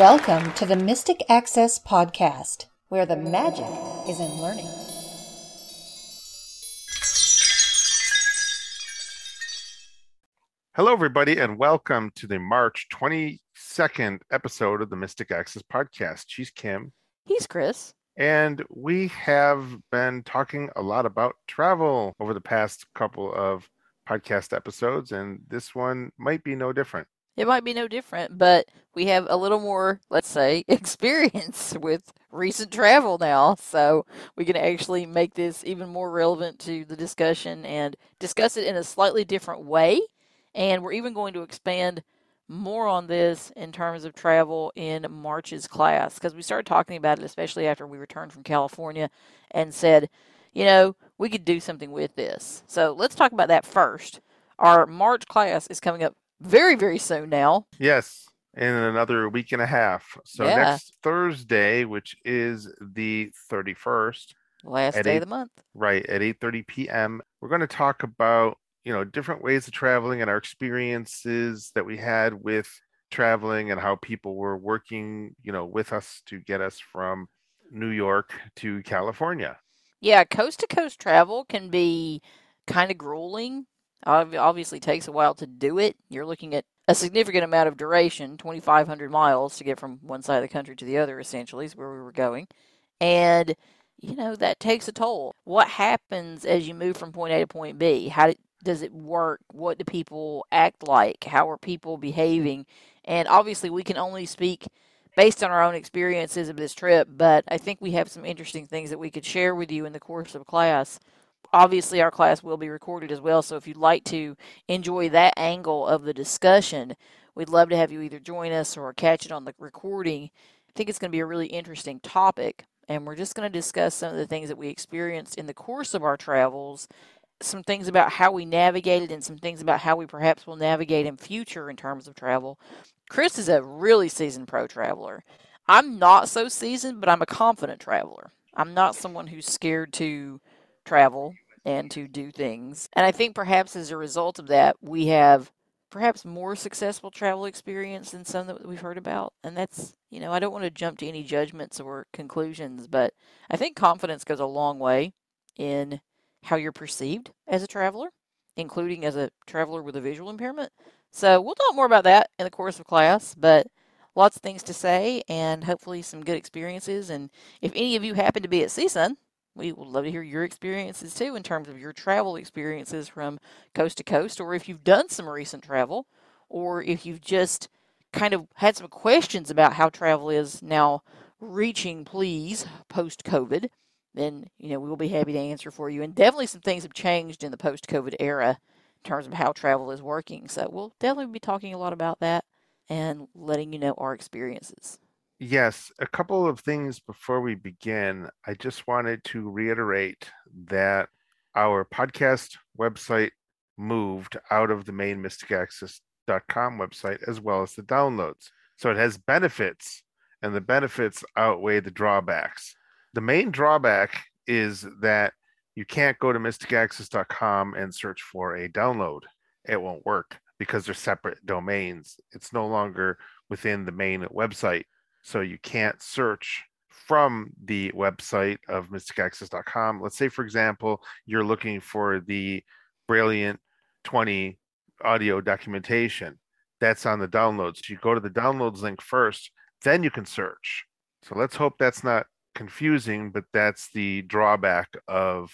Welcome to the Mystic Access Podcast, where the magic is in learning. Hello, everybody, and welcome to the March 22nd episode of the Mystic Access Podcast. She's Kim, He's Chris. and we have been talking a lot about travel over the past couple of podcast episodes, and this one might be no different. It might be no different, but we have a little more, let's say, experience with recent travel now. So we can actually make this even more relevant to the discussion and discuss it in a slightly different way. And we're even going to expand more on this in terms of travel in March's class because we started talking about it, especially after we returned from California and said, you know, we could do something with this. So let's talk about that first. Our March class is coming up very, very soon now. Yes, in another week and a half. So Yeah. next Thursday, which is the 31st, Last day eight- of the month. right at 8:30 p.m., we're going to talk about, you know, different ways of traveling and our experiences that we had with traveling and how people were working, you know, with us to get us from New York to California. Yeah, coast to coast travel can be kind of grueling. Ob- Obviously, takes a while to do it. You're looking at a significant amount of duration 2,500 miles to get from one side of the country to the other, essentially, is where we were going. And, you know, that takes a toll. What happens as you move from point A to point B? How do, does it work? What do people act like? How are people behaving? And obviously, we can only speak based on our own experiences of this trip, but I think we have some interesting things that we could share with you in the course of class. Obviously, our class will be recorded as well, so if you'd like to enjoy that angle of the discussion, we'd love to have you either join us or catch it on the recording. I think it's going to be a really interesting topic, and we're just going to discuss some of the things that we experienced in the course of our travels, some things about how we navigated, and some things about how we perhaps will navigate in future in terms of travel. Chris is a really seasoned pro traveler. I'm not so seasoned, but I'm a confident traveler. I'm not someone who's scared to travel and to do things. And I think perhaps as a result of that, we have perhaps more successful travel experience than some that we've heard about. And that's, you know, I don't want to jump to any judgments or conclusions, but I think confidence goes a long way in how you're perceived as a traveler, including as a traveler with a visual impairment. So we'll talk more about that in the course of class, but lots of things to say and hopefully some good experiences. And if any of you happen to be at CSUN, we would love to hear your experiences too in terms of your travel experiences from coast to coast, or if you've done some recent travel, or if you've just kind of had some questions about how travel is now reaching, please, post COVID, then you know we will be happy to answer for you. And definitely some things have changed in the post COVID era in terms of how travel is working. So we'll definitely be talking a lot about that and letting you know our experiences. Yes, a couple of things before we begin. I just wanted to reiterate that our podcast website moved out of the main mysticaccess.com website as well as the downloads. So it has benefits, and the benefits outweigh the drawbacks. The main drawback is that you can't go to mysticaccess.com and search for a download. It won't work because they're separate domains. It's no longer within the main website. So you can't search from the website of mysticaccess.com. Let's say, for example, you're looking for the Brilliant 20 audio documentation. That's on the downloads. You go to the downloads link first, then you can search. So let's hope that's not confusing, but that's the drawback of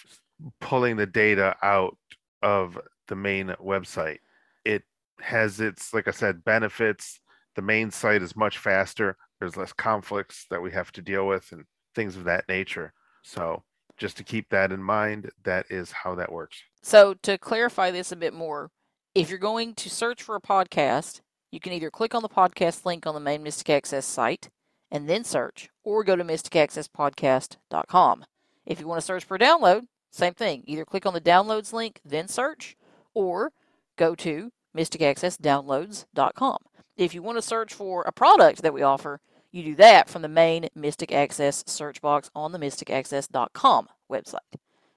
pulling the data out of the main website. It has its, like I said, benefits. The main site is much faster there's less conflicts that we have to deal with and things of that nature. So just to keep that in mind, that is how that works. So, to clarify this a bit more, if you're going to search for a podcast, you can either click on the podcast link on the main Mystic Access site and then search, or go to mysticaccesspodcast.com. If you want to search for download, same thing. Either click on the downloads link, then search, or go to mysticaccessdownloads.com. If you want to search for a product that we offer, you do that from the main Mystic Access search box on the mysticaccess.com website.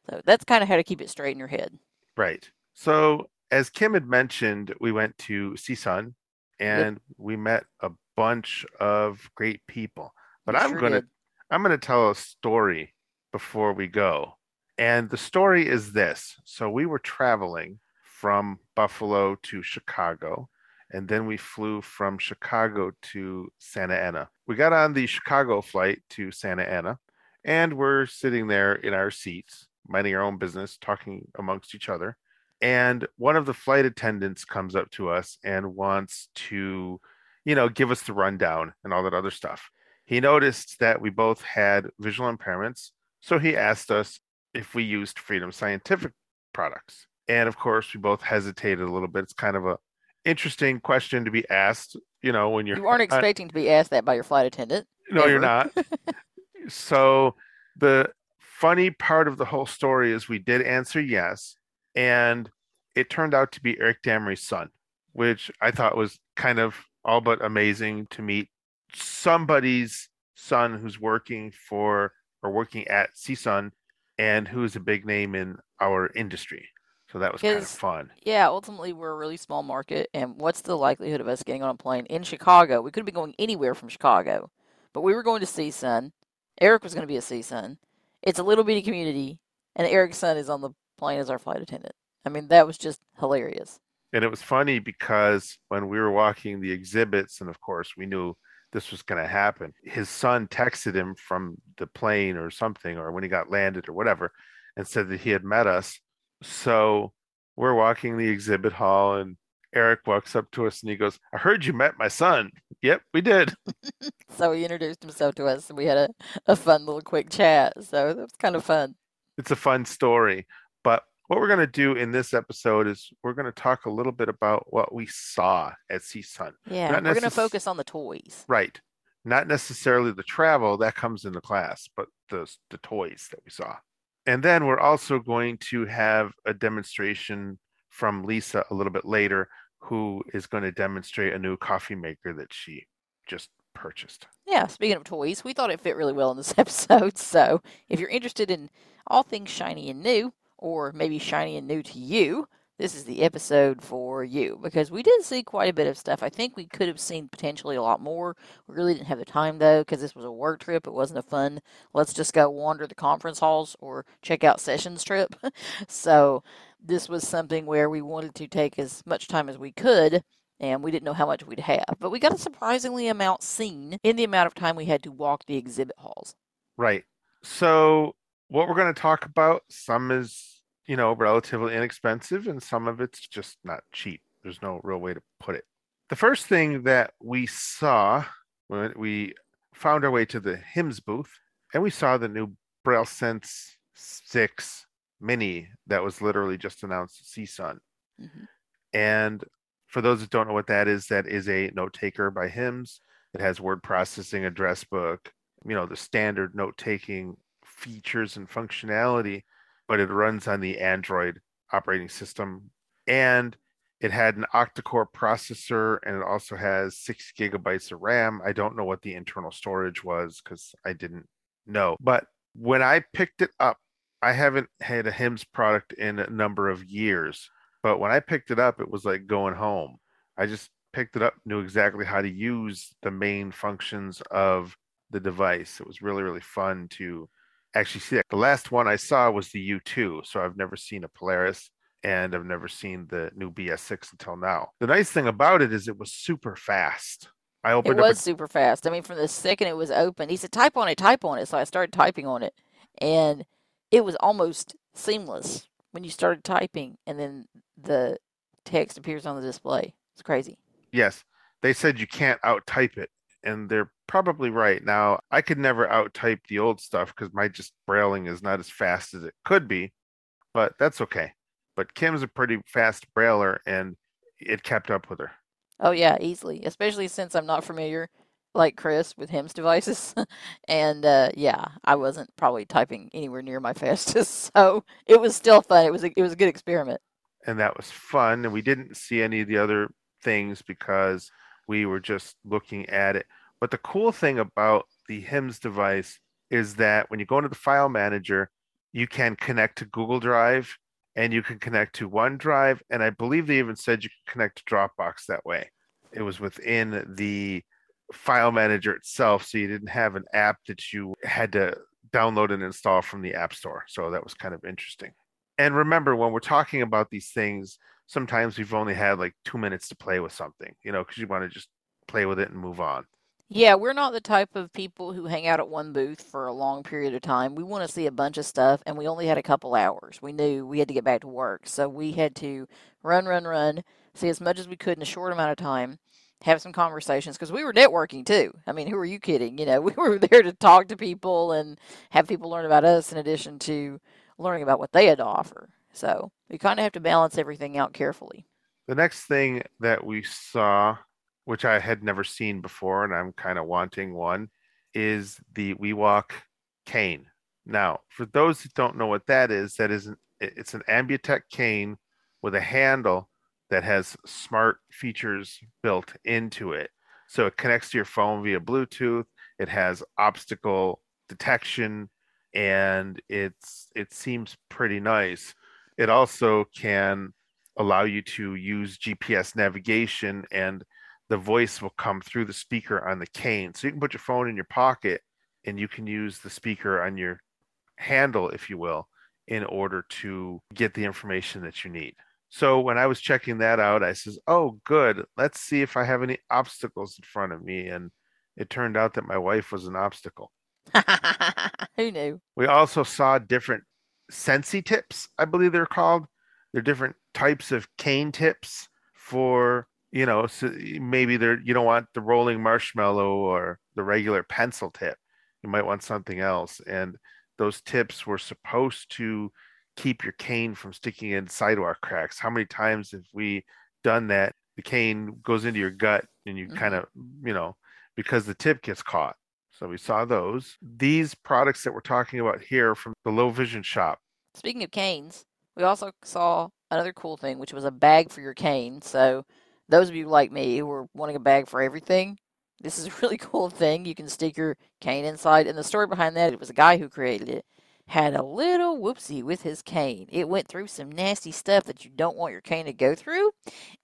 So that's kind of how to keep it straight in your head. Right. So as Kim had mentioned, we went to CSUN and we met a bunch of great people. But You I'm sure going to did. I'm going to tell a story before we go. And the story is this. So we were traveling from Buffalo to Chicago, and then we flew from Chicago to Santa Ana. We got on the Chicago flight to Santa Ana, and we're sitting there in our seats, minding our own business, talking amongst each other. And one of the flight attendants comes up to us and wants to, you know, give us the rundown and all that other stuff. He noticed that we both had visual impairments, so he asked us if we used Freedom Scientific products. And of course, we both hesitated a little bit. It's kind of a interesting question to be asked, you know, when you're You aren't uh, expecting to be asked that by your flight attendant. no, you're not. so the funny part of the whole story is we did answer yes, and it turned out to be Eric Damery's son, which I thought was kind of all but amazing to meet somebody's son who's working for or working at CSUN and who's a big name in our industry. So that was kind of fun. Yeah, ultimately we're a really small market, and what's the likelihood of us getting on a plane in Chicago? We could be going anywhere from Chicago, but we were going to CSUN. Eric was going to be a CSUN. It's a little bitty community, and Eric's son is on the plane as our flight attendant. I mean, that was just hilarious. And it was funny because when we were walking the exhibits, and of course we knew this was going to happen, his son texted him from the plane or something, or when he got landed or whatever, and said that he had met us. So we're walking the exhibit hall, and Eric walks up to us and he goes, I heard you met my son. Yep, we did. So he introduced himself to us, and we had a, a fun little quick chat. So that was kind of fun. It's a fun story. But what we're going to do in this episode is we're going to talk a little bit about what we saw at CSUN. Yeah, Not we're going to focus on the toys. Right. Not necessarily the travel that comes in the class, but the the toys that we saw. And then we're also going to have a demonstration from Lisa a little bit later, who is going to demonstrate a new coffee maker that she just purchased. Yeah, speaking of toys, we thought it fit really well in this episode. So if you're interested in all things shiny and new, or maybe shiny and new to you, this is the episode for you because we did see quite a bit of stuff. I think we could have seen potentially a lot more. We really didn't have the time though because this was a work trip. It wasn't a fun, let's just go wander the conference halls or check out sessions trip. so this was something where we wanted to take as much time as we could and we didn't know how much we'd have. But we got a surprisingly amount seen in the amount of time we had to walk the exhibit halls. Right. So what we're going to talk about, some is, you know, relatively inexpensive and some of it's just not cheap. There's no real way to put it. The first thing that we saw when we found our way to the HIMS booth and we saw the new Braille Sense 6 mini that was literally just announced at CSUN. Mhm. And for those that don't know what that is, that is a note taker by HIMS. It has word processing, address book, you know, the standard note taking features and functionality, but it runs on the Android operating system. And it had an octa-core processor and it also has six gigabytes of RAM. I don't know what the internal storage was because I didn't know. But when I picked it up, I haven't had a HIMS product in a number of years. But when I picked it up, it was like going home. I just picked it up, knew exactly how to use the main functions of the device. It was really, really fun to actually see it. The last one I saw was the U2. So I've never seen a Polaris and I've never seen the new BS6 until now. The nice thing about it is it was super fast. I opened It was super fast. I mean, from the second it was open, he said, type on it, type on it. So I started typing on it. And it was almost seamless when you started typing and then the text appears on the display. It's crazy. Yes, they said you can't out type it, and they're probably right. Now, I could never outtype the old stuff because my just brailing is not as fast as it could be, but that's okay. But Kim's a pretty fast brailer, and it kept up with her. Oh yeah, easily. Especially since I'm not familiar, like Chris, with HIMS devices. and uh, yeah, I wasn't probably typing anywhere near my fastest. So it was still fun. It was a, it was a good experiment. and that was fun. And we didn't see any of the other things because we were just looking at it. But the cool thing about the HIMS device is that when you go into the file manager, you can connect to Google Drive and you can connect to OneDrive. And I believe they even said you can connect to Dropbox that way. It was within the file manager itself, so you didn't have an app that you had to download and install from the App Store. So that was kind of interesting. And remember, when we're talking about these things, sometimes we've only had like two minutes to play with something, you know, because you want to just play with it and move on. Yeah, we're not the type of people who hang out at one booth for a long period of time. We want to see a bunch of stuff, and we only had a couple hours. We knew we had to get back to work, so we had to run, run, run, see as much as we could in a short amount of time, have some conversations because we were networking too. I mean, who are you kidding? You know, we were there to talk to people and have people learn about us in addition to learning about what they had to offer. So we kind of have to balance everything out carefully. The next thing that we saw which I had never seen before, and I'm kind of wanting one, is the WeWalk cane. Now, for those who don't know what that is, that is an, it's an Ambutech cane with a handle that has smart features built into it. So it connects to your phone via Bluetooth. It has obstacle detection, and it's it seems pretty nice. It also can allow you to use GPS navigation and the voice will come through the speaker on the cane. So you can put your phone in your pocket and you can use the speaker on your handle, if you will, in order to get the information that you need. So when I was checking that out, I says, "Oh, good. Let's see if I have any obstacles in front of me." And it turned out that my wife was an obstacle. Who knew? We also saw different Sensi tips, I believe they're called. They're different types of cane tips for you know, so maybe there you don't want the rolling marshmallow or the regular pencil tip. You might want something else. And those tips were supposed to keep your cane from sticking in sidewalk cracks. How many times have we done that? The cane goes into your gut and you mm-hmm. kind of, you know, because the tip gets caught. So we saw those. These products that we're talking about here from the Low Vision shop. Speaking of canes, we also saw another cool thing, which was a bag for your cane. So those of you like me who are wanting a bag for everything, this is a really cool thing. You can stick your cane inside. And the story behind that, it was a guy who created it, had a little whoopsie with his cane. It went through some nasty stuff that you don't want your cane to go through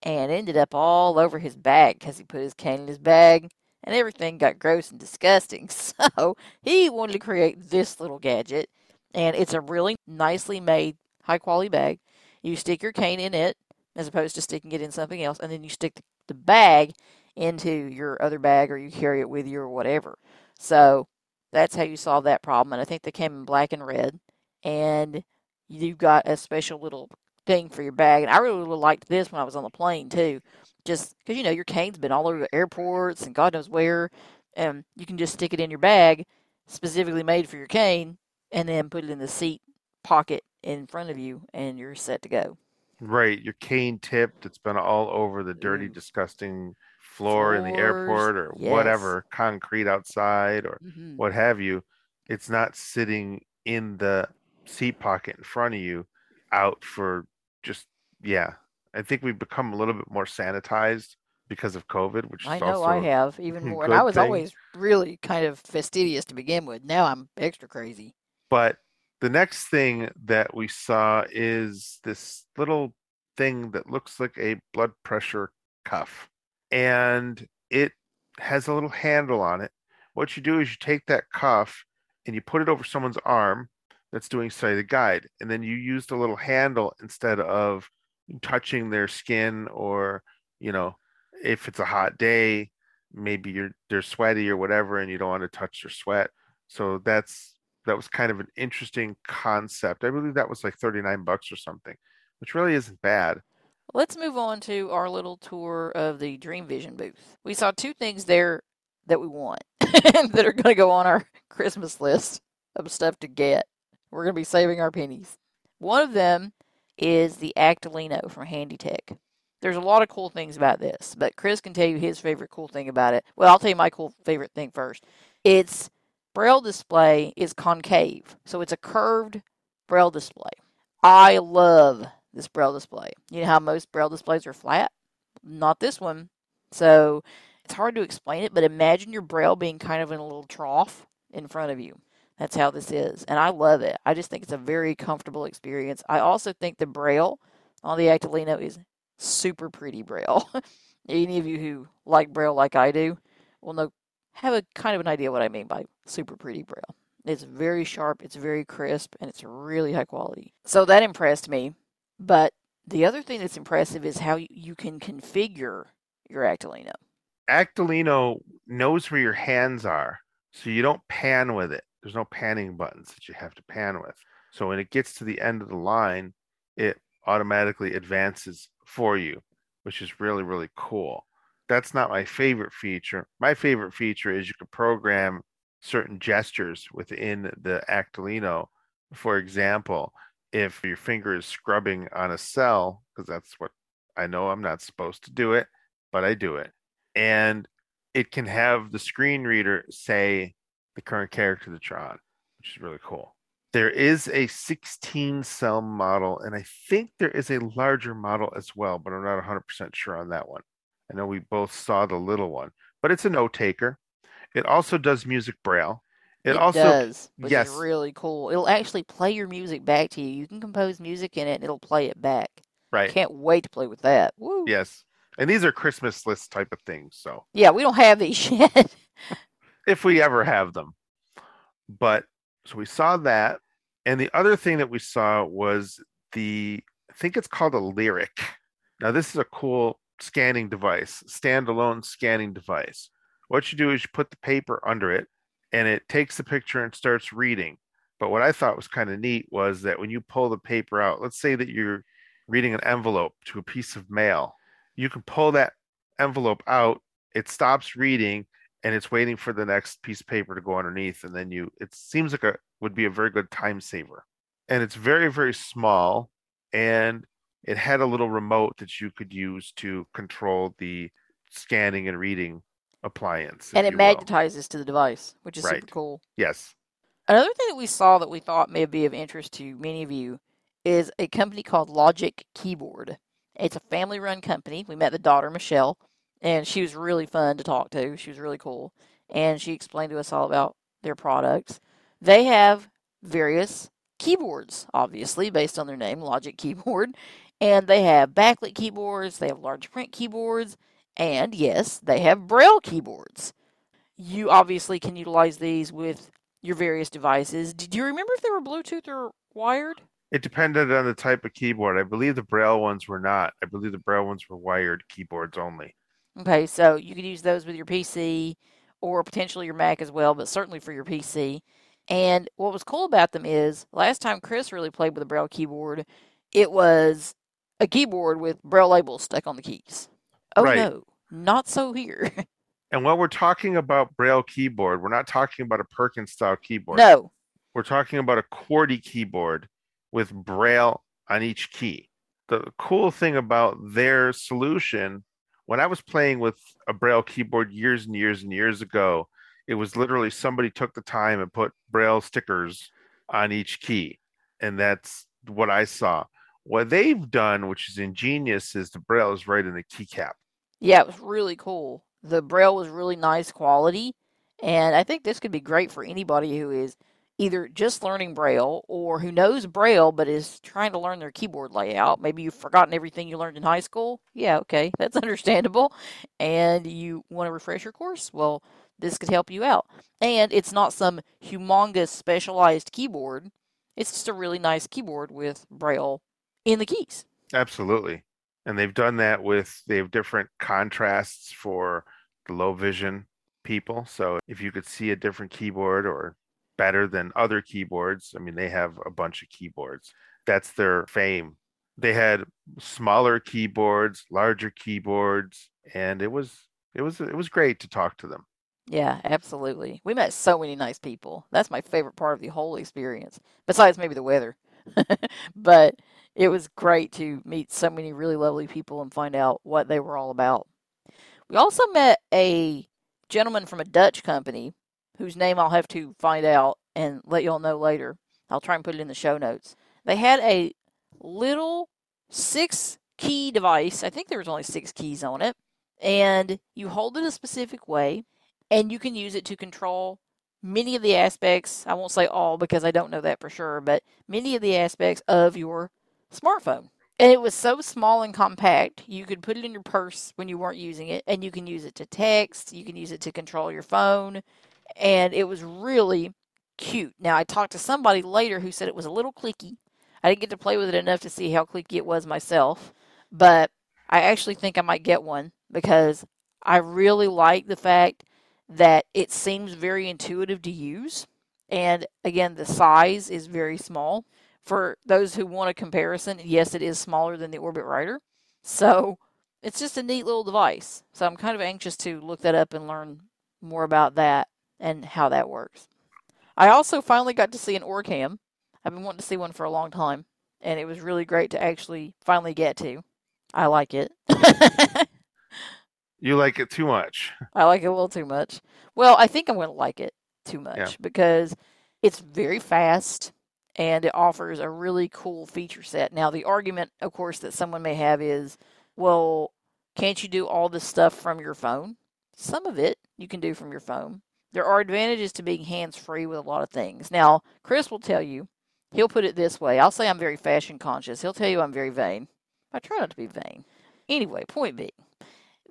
and ended up all over his bag because he put his cane in his bag and everything got gross and disgusting. So he wanted to create this little gadget. And it's a really nicely made, high quality bag. You stick your cane in it as opposed to sticking it in something else. And then you stick the bag into your other bag or you carry it with you or whatever. So that's how you solve that problem. And I think they came in black and red. And you've got a special little thing for your bag. And I really really liked this when I was on the plane too. Just because, you know, your cane's been all over the airports and God knows where. And you can just stick it in your bag, specifically made for your cane, and then put it in the seat pocket in front of you, and you're set to go. Right, your cane tipped. It's been all over the dirty, mm. disgusting floor in the airport or yes. whatever, concrete outside or hmm what have you. It's not sitting in the seat pocket in front of you out for just yeah. I think we've become a little bit more sanitized because of COVID, which is I know I have even more, and I was thing. always really kind of fastidious to begin with. Now I'm extra crazy. But the next thing that we saw is this little thing that looks like a blood pressure cuff and it has a little handle on it what you do is you take that cuff and you put it over someone's arm that's doing say the guide and then you use the little handle instead of touching their skin or you know if it's a hot day maybe you're they're sweaty or whatever and you don't want to touch their sweat so that's that was kind of an interesting concept. I believe that was like 39 bucks or something, which really isn't bad. Let's move on to our little tour of the Dream Vision booth. We saw two things there that we want that are going to go on our Christmas list of stuff to get. We're going to be saving our pennies. One of them is the Actilino from Handytech. There's a lot of cool things about this, but Chris can tell you his favorite cool thing about it. Well, I'll tell you my cool favorite thing first. Its braille display is concave, so it's a curved braille display. I love this braille display. You know how most braille displays are flat? Not this one. So it's hard to explain it, but imagine your braille being kind of in a little trough in front of you. That's how this is. And I love it. I just think it's a very comfortable experience. I also think the braille on the Actilino is super pretty braille. Any of you who like braille like I do will know have a kind of an idea what I mean by super pretty braille. It's very sharp, it's very crisp, and it's really high quality. So that impressed me. But the other thing that's impressive is how you can configure your Actilino. Actilino knows where your hands are, so you don't pan with it. There's no panning buttons that you have to pan with. So when it gets to the end of the line, it automatically advances for you, which is really, really cool. That's not my favorite feature. My favorite feature is you can program certain gestures within the Actilino. For example, if your finger is scrubbing on a cell, because that's what I know I'm not supposed to do it, but I do it. And it can have the screen reader say the current character that you're on, which is really cool. There is a 16 cell model, and I think there is a larger model as well, but I'm not 100% sure on that one. I know we both saw the little one, but it's a note taker. It also does music braille. It, It, also does, which yes. is really cool. It'll actually play your music back to you. You can compose music in it and it'll play it back. right. Can't wait to play with that. Woo. Yes. And these are Christmas list type of things. So Yeah, we don't have these yet. If we ever have them. But so we saw that. And the other thing that we saw was the, I think it's called a lyric. Now, this is a cool scanning device, standalone scanning device. What you do is you put the paper under it and it takes the picture and starts reading. But what I thought was kind of neat was that when you pull the paper out, let's say that you're reading an envelope to a piece of mail, you can pull that envelope out, it stops reading, and it's waiting for the next piece of paper to go underneath. And then you, it seems like a would be a very good time saver. And it's very, very small. And it had a little remote that you could use to control the scanning and reading appliance. and it magnetizes to the device, which is super cool. Yes. Another thing that we saw that we thought may be of interest to many of you is a company called Logic Keyboard. It's a family run company. We met the daughter, Michelle, and she was really fun to talk to. She was really cool. And she explained to us all about their products. They have various keyboards, obviously, based on their name, Logic Keyboard. And they have backlit keyboards, they have large print keyboards, and yes, they have braille keyboards. You obviously can utilize these with your various devices. Did you remember if they were Bluetooth or wired? It depended on the type of keyboard. I believe the Braille ones were not. I believe the Braille ones were wired keyboards only. Okay, so you could use those with your PC or potentially your Mac as well, but certainly for your PC. And what was cool about them is last time Chris really played with a Braille keyboard, it was a keyboard with Braille labels stuck on the keys. Oh Right. no, not so here. And when we're talking about Braille keyboard, we're not talking about a Perkins style keyboard. no, We're talking about a QWERTY keyboard with Braille on each key. The cool thing about their solution, when I was playing with a Braille keyboard years and years and years ago, it was literally somebody took the time and put Braille stickers on each key. And that's what I saw. What they've done, which is ingenious, is the Braille is right in the keycap. Yeah, it was really cool. The braille was really nice quality, and I think this could be great for anybody who is either just learning braille or who knows braille but is trying to learn their keyboard layout. Maybe you've forgotten everything you learned in high school. Yeah, okay, that's understandable. And you want to refresh your course? Well, this could help you out. And it's not some humongous specialized keyboard. It's just a really nice keyboard with braille in the keys. Absolutely. And they've done that with they have different contrasts for the low vision people. So if you could see a different keyboard or better than other keyboards, I mean they have a bunch of keyboards. That's their fame. They had smaller keyboards, larger keyboards, and it was it was it was great to talk to them. Yeah, absolutely. We met so many nice people. That's my favorite part of the whole experience, besides maybe the weather. but it was great to meet so many really lovely people and find out what they were all about. We also met a gentleman from a Dutch company whose name I'll have to find out and let y'all know later. I'll try and put it in the show notes. They had a little six key device. I think there was only six keys on it. And you hold it a specific way and you can use it to control many of the aspects. I won't say all because I don't know that for sure, but many of the aspects of your smartphone. And it was so small and compact. You could put it in your purse when you weren't using it, and you can use it to text, you can use it to control your phone, and it was really cute. Now, I talked to somebody later who said it was a little clicky. I didn't get to play with it enough to see how clicky it was myself, but I actually think I might get one because I really like the fact that it seems very intuitive to use. And again, the size is very small. For those who want a comparison, yes, it is smaller than the Orbit Writer. So it's just a neat little device. So I'm kind of anxious to look that up and learn more about that and how that works. I also finally got to see an Orcam. I've been wanting to see one for a long time, and it was really great to actually finally get to. I like it. You like it too much. I like it a little too much. Well, I think I'm going to like it too much Yeah. because it's very fast and it offers a really cool feature set. Now, the argument, of course, that someone may have is, well, can't you do all this stuff from your phone? Some of it you can do from your phone. There are advantages to being hands free with a lot of things. Now, Chris will tell you, he'll put it this way. I'll say I'm very fashion conscious. He'll tell you I'm very vain. I try not to be vain. Anyway, point being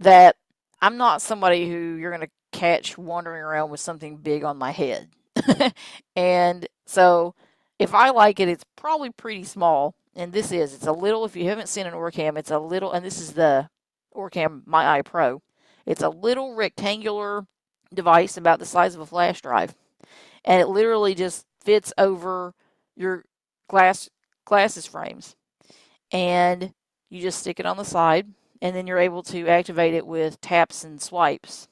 that I'm not somebody who you're going to catch wandering around with something big on my head. and so if I like it, it's probably pretty small. And this is, it's a little, if you haven't seen an Orcam, it's a little, and this is the Orcam My Eye Pro. It's a little rectangular device about the size of a flash drive. And it literally just fits over your glass glasses frames. And you just stick it on the side and then you're able to activate it with taps and swipes.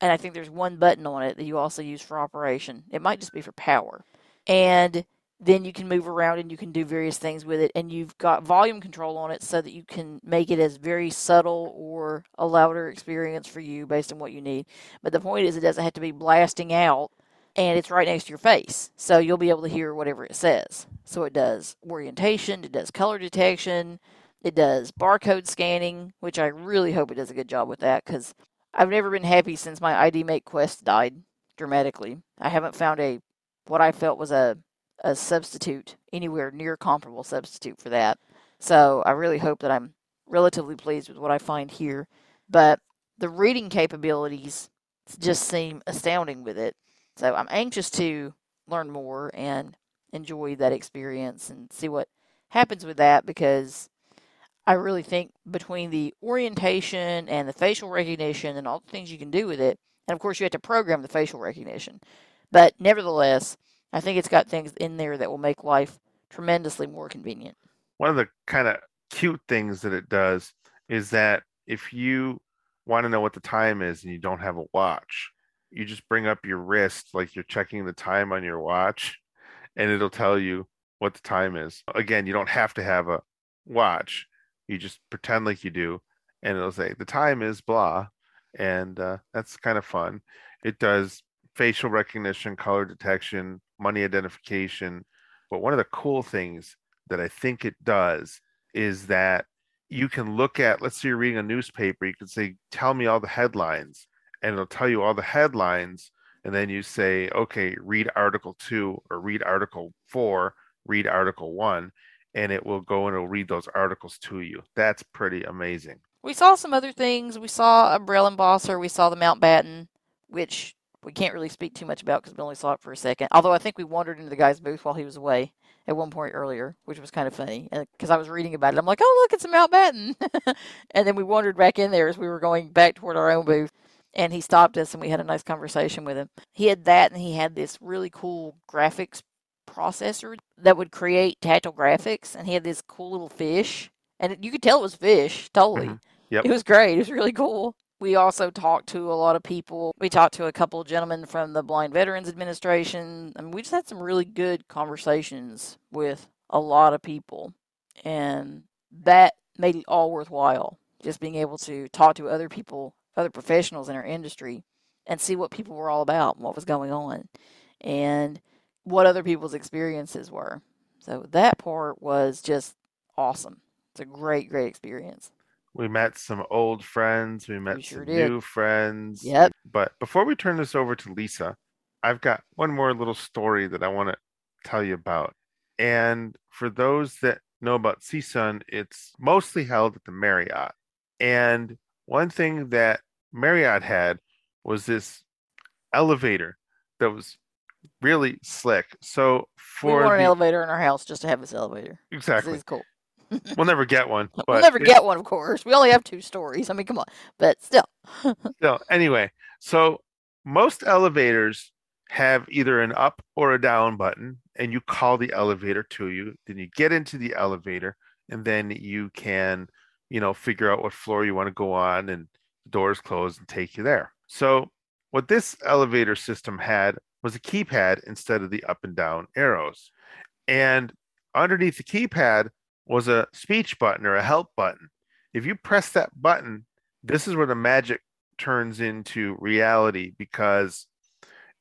And I think there's one button on it that you also use for operation. It might just be for power. And then you can move around and you can do various things with it. And you've got volume control on it so that you can make it as very subtle or a louder experience for you based on what you need. But the point is, it doesn't have to be blasting out and it's right next to your face. So you'll be able to hear whatever it says. So it does orientation, it does color detection, it does barcode scanning, which I really hope it does a good job with that because I've never been happy since my ID Mate Quest died dramatically. I haven't found a what I felt was a a substitute anywhere near comparable substitute for that. So I really hope that I'm relatively pleased with what I find here. But the reading capabilities just seem astounding with it. So I'm anxious to learn more and enjoy that experience and see what happens with that because I really think between the orientation and the facial recognition and all the things you can do with it, and of course you have to program the facial recognition, but nevertheless, I think it's got things in there that will make life tremendously more convenient. One of the kind of cute things that it does is that if you want to know what the time is and you don't have a watch, you just bring up your wrist like you're checking the time on your watch and it'll tell you what the time is. Again, you don't have to have a watch. You just pretend like you do and it'll say the time is blah and uh, that's kind of fun. It does facial recognition, color detection, money identification. But one of the cool things that I think it does is that you can look at, let's say you're reading a newspaper, you can say, tell me all the headlines, and it'll tell you all the headlines. And then you say, okay, read article two or read article four, read article one, and it will go and it'll read those articles to you. That's pretty amazing. We saw some other things. We saw a Braille embosser. We saw the Mountbatten, which we can't really speak too much about because we only saw it for a second. Although I think we wandered into the guy's booth while he was away at one point earlier, which was kind of funny because I was reading about it. I'm like, oh, look, it's a Mountbatten. and then we wandered back in there as we were going back toward our own booth. And he stopped us and we had a nice conversation with him. He had that and he had this really cool graphics processor that would create tactile graphics. And he had this cool little fish. And you could tell it was fish, totally. Mhm. Yep. It was great. It was really cool. We also talked to a lot of people. We talked to a couple of gentlemen from the Blind Veterans Administration. I mean, we just had some really good conversations with a lot of people. And that made it all worthwhile. Just being able to talk to other people, other professionals in our industry, and see what people were all about and what was going on and what other people's experiences were. So that part was just awesome. It's a great, great experience. We met some old friends, we met sure some did. new friends. Yep. But before we turn this over to Lisa, I've got one more little story that I want to tell you about. And for those that know about CSUN, it's mostly held at the Marriott. And one thing that Marriott had was this elevator that was really slick. So for We want an elevator in our house just to have this elevator. exactly, It's cool. we'll never get one. But we'll never get one, of course. We only have two stories. I mean, come on. But still. So anyway, so most elevators have either an up or a down button, and you call the elevator to you. Then you get into the elevator, and then you can, you know, figure out what floor you want to go on, and the doors close and take you there. So what this elevator system had was a keypad instead of the up and down arrows, and underneath the keypad was a speech button or a help button. If you press that button, this is where the magic turns into reality because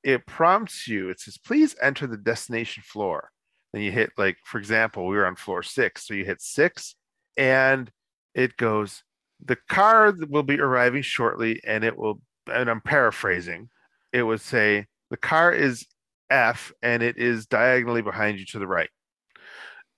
it prompts you. It says please enter the destination floor. Then you hit like for example we were on floor six so you hit six and it goes the car will be arriving shortly and it will and i'm paraphrasing it would say the car is f and it is diagonally behind you to the right.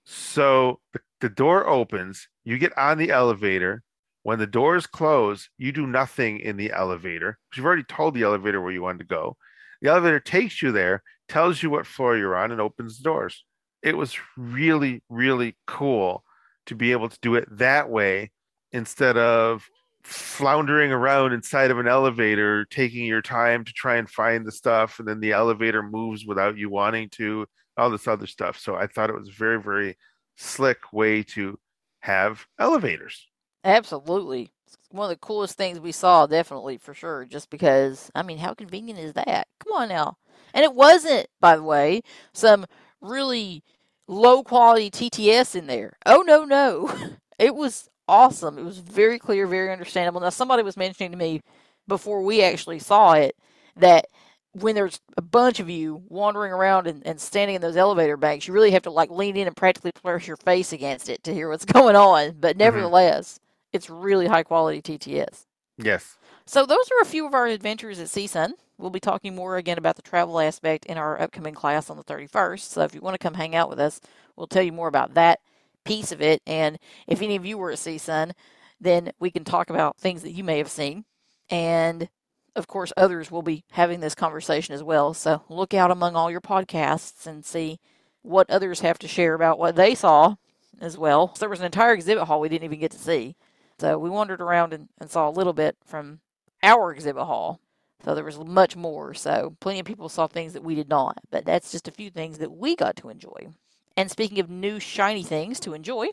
So the, the door opens you get on the elevator when the doors close, you do nothing in the elevator. 'cause You've already told the elevator where you wanted to go. The elevator takes you there, tells you what floor you're on, and opens the doors. It was really, really cool to be able to do it that way instead of floundering around inside of an elevator, taking your time to try and find the stuff, and then the elevator moves without you wanting to, all this other stuff. So I thought it was very, very slick way to have elevators. Absolutely. One of the coolest things we saw, definitely, for sure. Just because, I mean, how convenient is that? Come on now. And it wasn't, by the way, some really low quality TTS in there. Oh, no, no. It was awesome. It was very clear, very understandable. Now, somebody was mentioning to me before we actually saw it that when there's a bunch of you wandering around and, and standing in those elevator banks, you really have to like lean in and practically press your face against it to hear what's going on. But mm-hmm. nevertheless, it's really high quality TTS. Yes. So those are a few of our adventures at CSUN. We'll be talking more again about the travel aspect in our upcoming class on the 31st. So if you want to come hang out with us, we'll tell you more about that piece of it. And if any of you were at CSUN, then we can talk about things that you may have seen. And of course, others will be having this conversation as well. So look out among all your podcasts and see what others have to share about what they saw as well. So there was an entire exhibit hall we didn't even get to see. So we wandered around and, and saw a little bit from our exhibit hall. So there was much more. So plenty of people saw things that we did not. But that's just a few things that we got to enjoy. And speaking of new shiny things to enjoy,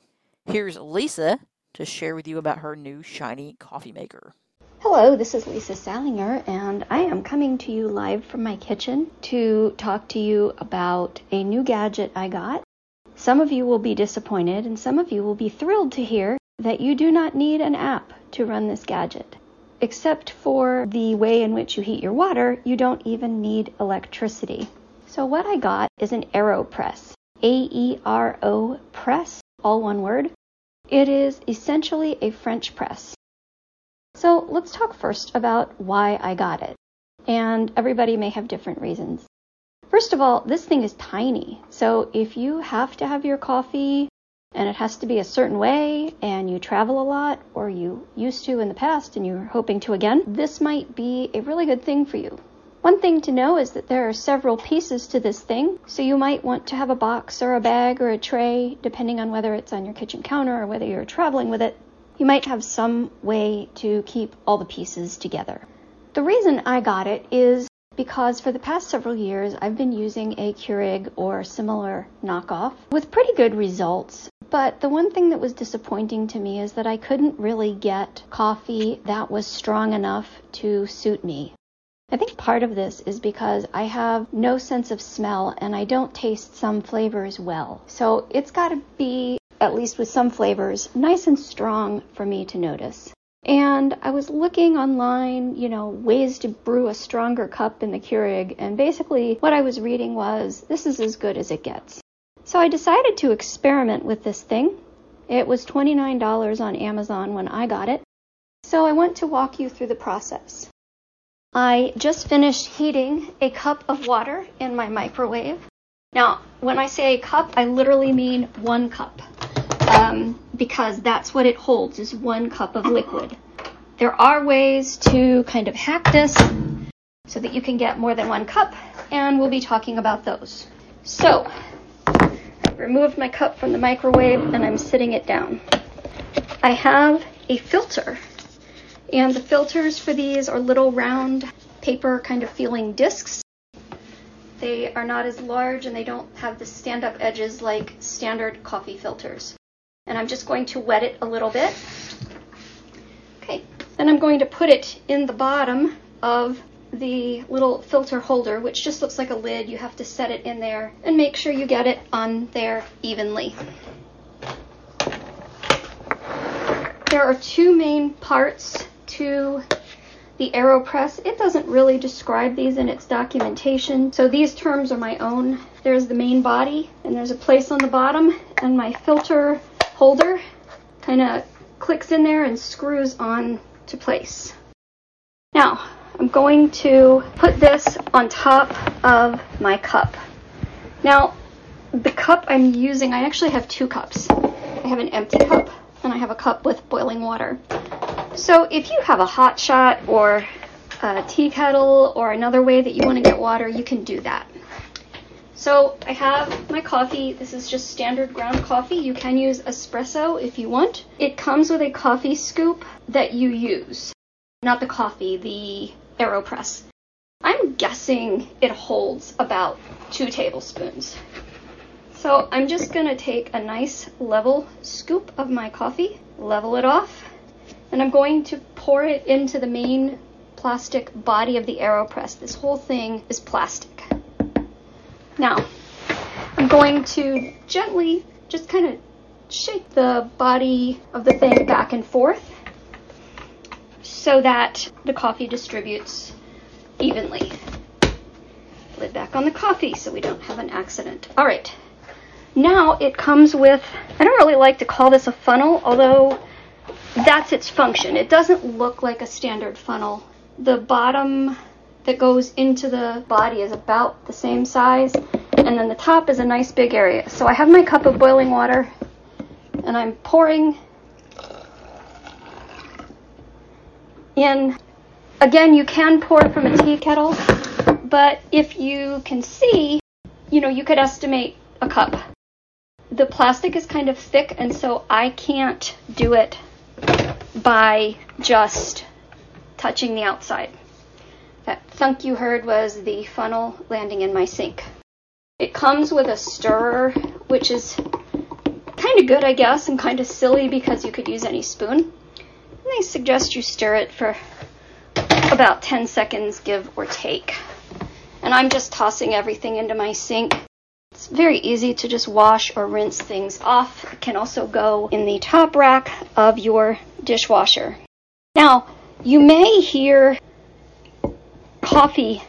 here's Lisa to share with you about her new shiny coffee maker. Hello, this is Lisa Salinger, and I am coming to you live from my kitchen to talk to you about a new gadget I got. Some of you will be disappointed, and some of you will be thrilled to hear that you do not need an app to run this gadget. Except for the way in which you heat your water, you don't even need electricity. So, what I got is an AeroPress. A E R O press, all one word. It is essentially a French press. So let's talk first about why I got it. And everybody may have different reasons. First of all, this thing is tiny. So if you have to have your coffee and it has to be a certain way and you travel a lot or you used to in the past and you're hoping to again, this might be a really good thing for you. One thing to know is that there are several pieces to this thing, so you might want to have a box or a bag or a tray, depending on whether it's on your kitchen counter or whether you're traveling with it. You might have some way to keep all the pieces together. The reason I got it is because for the past several years I've been using a Keurig or similar knockoff with pretty good results. But the one thing that was disappointing to me is that I couldn't really get coffee that was strong enough to suit me. I think part of this is because I have no sense of smell and I don't taste some flavors well. So it's got to be, at least with some flavors, nice and strong for me to notice. And I was looking online, you know, ways to brew a stronger cup in the Keurig, and basically what I was reading was this is as good as it gets. So I decided to experiment with this thing. It was $29 on Amazon when I got it. So I want to walk you through the process. I just finished heating a cup of water in my microwave. Now, when I say a cup, I literally mean one cup. Um, because that's what it holds is one cup of liquid. There are ways to kind of hack this so that you can get more than one cup, and we'll be talking about those. So, I've removed my cup from the microwave and I'm sitting it down. I have a filter, and the filters for these are little round paper kind of feeling discs. They are not as large and they don't have the stand up edges like standard coffee filters. And I'm just going to wet it a little bit. Okay, then I'm going to put it in the bottom of the little filter holder, which just looks like a lid. You have to set it in there and make sure you get it on there evenly. There are two main parts to the AeroPress. It doesn't really describe these in its documentation, so these terms are my own. There's the main body, and there's a place on the bottom, and my filter holder kind of clicks in there and screws on to place. Now, I'm going to put this on top of my cup. Now, the cup I'm using, I actually have two cups. I have an empty cup and I have a cup with boiling water. So if you have a hot shot or a tea kettle or another way that you want to get water, you can do that. So I have my coffee. This is just standard ground coffee. You can use espresso if you want. It comes with a coffee scoop that you use. Not the coffee, the AeroPress. I'm guessing it holds about two tablespoons. So I'm just to take a nice level scoop of my coffee, level it off, and I'm going to pour it into the main plastic body of the AeroPress. This whole thing is plastic. Now, I'm going to gently just kind of shake the body of the thing back and forth so that the coffee distributes evenly. Lid back on the coffee so we don't have an accident. All right, now it comes with, I don't really like to call this a funnel, although that's its function. It doesn't look like a standard funnel. The bottom that goes into the body is about the same size, and then the top is a nice big area. So I have my cup of boiling water, and I'm pouring in. Again, you can pour from a tea kettle, but if you can see, you know, you could estimate a cup the plastic is kind of thick, and so I can't do it by just touching the outside. That thunk you heard was the funnel landing in my sink. It comes with a stirrer, which is kind of good, I guess, and kind of silly because you could use any spoon. And they suggest you stir it for about 10 seconds, give or take. And I'm just tossing everything into my sink it's very easy to just wash or rinse things off. It can also go in the top rack of your dishwasher. Now, you may hear coffee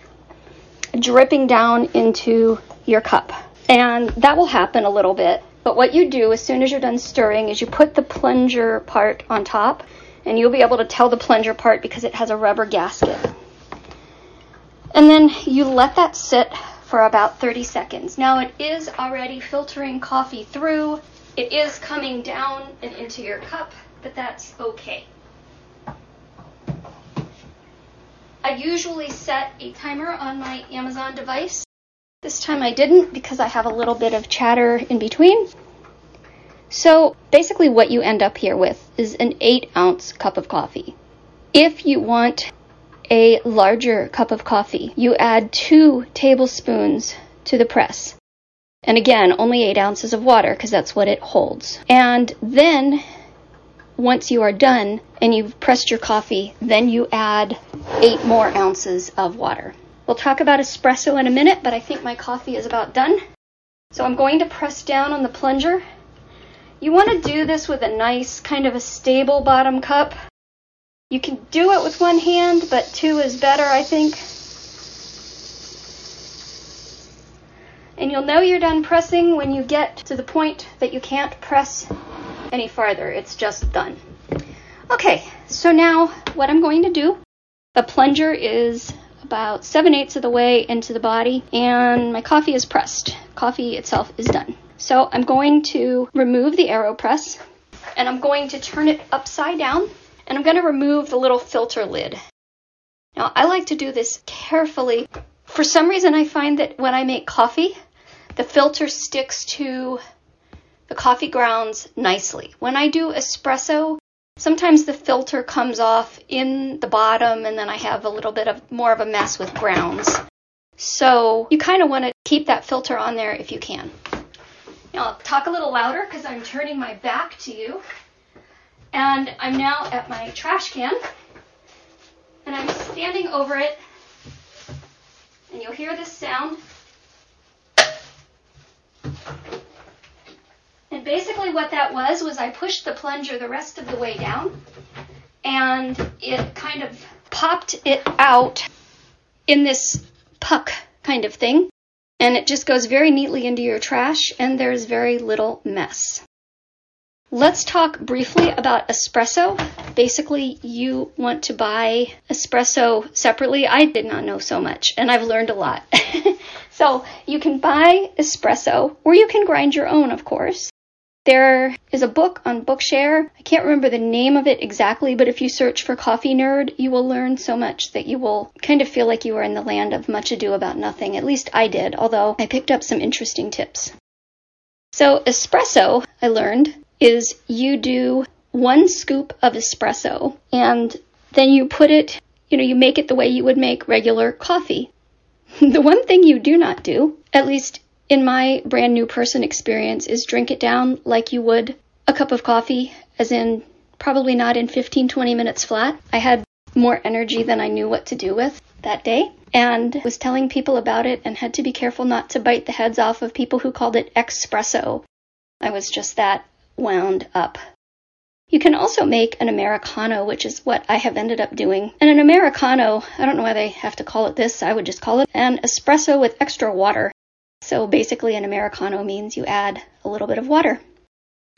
dripping down into your cup, and that will happen a little bit. But what you do as soon as you're done stirring is you put the plunger part on top, and you'll be able to tell the plunger part because it has a rubber gasket. And then you let that sit for about 30 seconds. Now it is already filtering coffee through. It is coming down and into your cup, but that's okay. I usually set a timer on my Amazon device. This time I didn't because I have a little bit of chatter in between. So basically what you end up here with is an 8 ounce cup of coffee. If you want a larger cup of coffee, you add two tablespoons to the press. And again, only eight ounces of water because that's what it holds. And then once you are done and you've pressed your coffee, then you add eight more ounces of water. We'll talk about espresso in a minute, but I think my coffee is about done. So I'm going to press down on the plunger. You want to do this with a nice kind of a stable bottom cup you can do it with one hand, but two is better, I think. And you'll know you're done pressing when you get to the point that you can't press any farther. It's just done. Okay, so now what I'm going to do, the plunger is about 7 eighths of the way into the body, and my coffee is pressed. Coffee itself is done. So I'm going to remove the AeroPress and I'm going to turn it upside down and I'm going to remove the little filter lid. Now I like to do this carefully. For some reason I find that when I make coffee, the filter sticks to the coffee grounds nicely. When I do espresso, sometimes the filter comes off in the bottom and then I have a little bit of more of a mess with grounds. So you kind of want to keep that filter on there if you can. Now I'll talk a little louder because I'm turning my back to you. And I'm now at my trash can. And I'm standing over it. And you'll hear this sound. And basically what that was was I pushed the plunger the rest of the way down and it kind of popped it out in this puck kind of thing and it just goes very neatly into your trash and there's very little mess. Let's talk briefly about espresso. Basically, you want to buy espresso separately. I did not know so much and I've learned a lot. so you can buy espresso or you can grind your own, of course. There is a book on Bookshare. I can't remember the name of it exactly, but if you search for Coffee Nerd, you will learn so much that you will kind of feel like you are in the land of much ado about nothing. At least I did, although I picked up some interesting tips. So, espresso, I learned, is you do one scoop of espresso and then you put it, you know, you make it the way you would make regular coffee. the one thing you do not do, at least in my brand new person experience is drink it down like you would a cup of coffee, as in probably not in 15, 20 minutes flat. I had more energy than I knew what to do with that day and was telling people about it and had to be careful not to bite the heads off of people who called it espresso. I was just that wound up. You can also make an Americano, which is what I have ended up doing. And an Americano, I don't know why they have to call it this, I would just call it an espresso with extra water. So basically, an Americano means you add a little bit of water.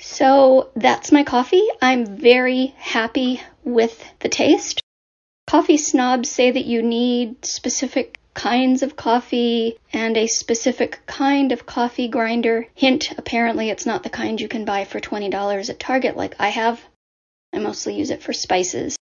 So that's my coffee. I'm very happy with the taste. Coffee snobs say that you need specific kinds of coffee and a specific kind of coffee grinder. Hint, apparently it's not the kind you can buy for $20 at Target like I have. I mostly use it for spices.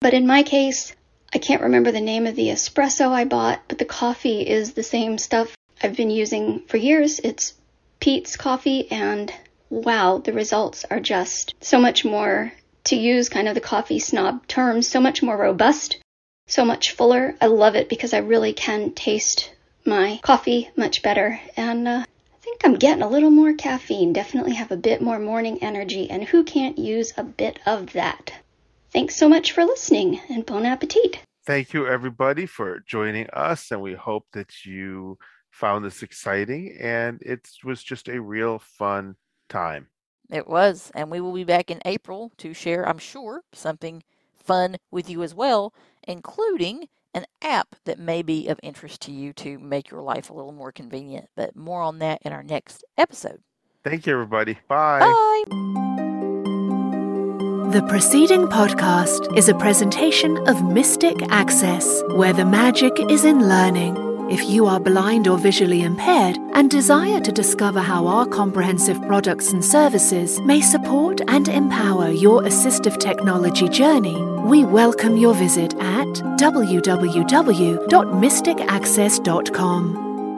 But in my case, I can't remember the name of the espresso I bought, but the coffee is the same stuff I've been using for years. It's Peet's coffee, and wow, the results are just so much more, to use kind of the coffee snob terms, so much more robust, so much fuller. I love it because I really can taste my coffee much better. And uh, I think I'm getting a little more caffeine, definitely have a bit more morning energy, and who can't use a bit of that? Thanks so much for listening, and bon appetit. Thank you, everybody, for joining us, and we hope that you found this exciting and it was just a real fun time. It was. And we will be back in April to share, I'm sure, something fun with you as well, including an app that may be of interest to you to make your life a little more convenient. But more on that in our next episode. Thank you, everybody. Bye. Bye. The preceding podcast is a presentation of Mystic Access, where the magic is in learning. If you are blind or visually impaired and desire to discover how our comprehensive products and services may support and empower your assistive technology journey, we welcome your visit at www.mysticaccess.com.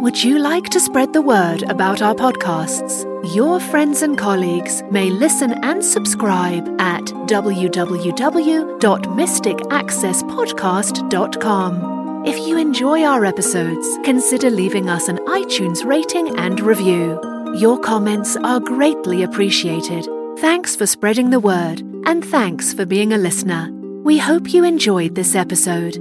Would you like to spread the word about our podcasts? Your friends and colleagues may listen and subscribe at www.mysticaccesspodcast.com. If you enjoy our episodes, consider leaving us an iTunes rating and review. Your comments are greatly appreciated. Thanks for spreading the word, and thanks for being a listener. We hope you enjoyed this episode.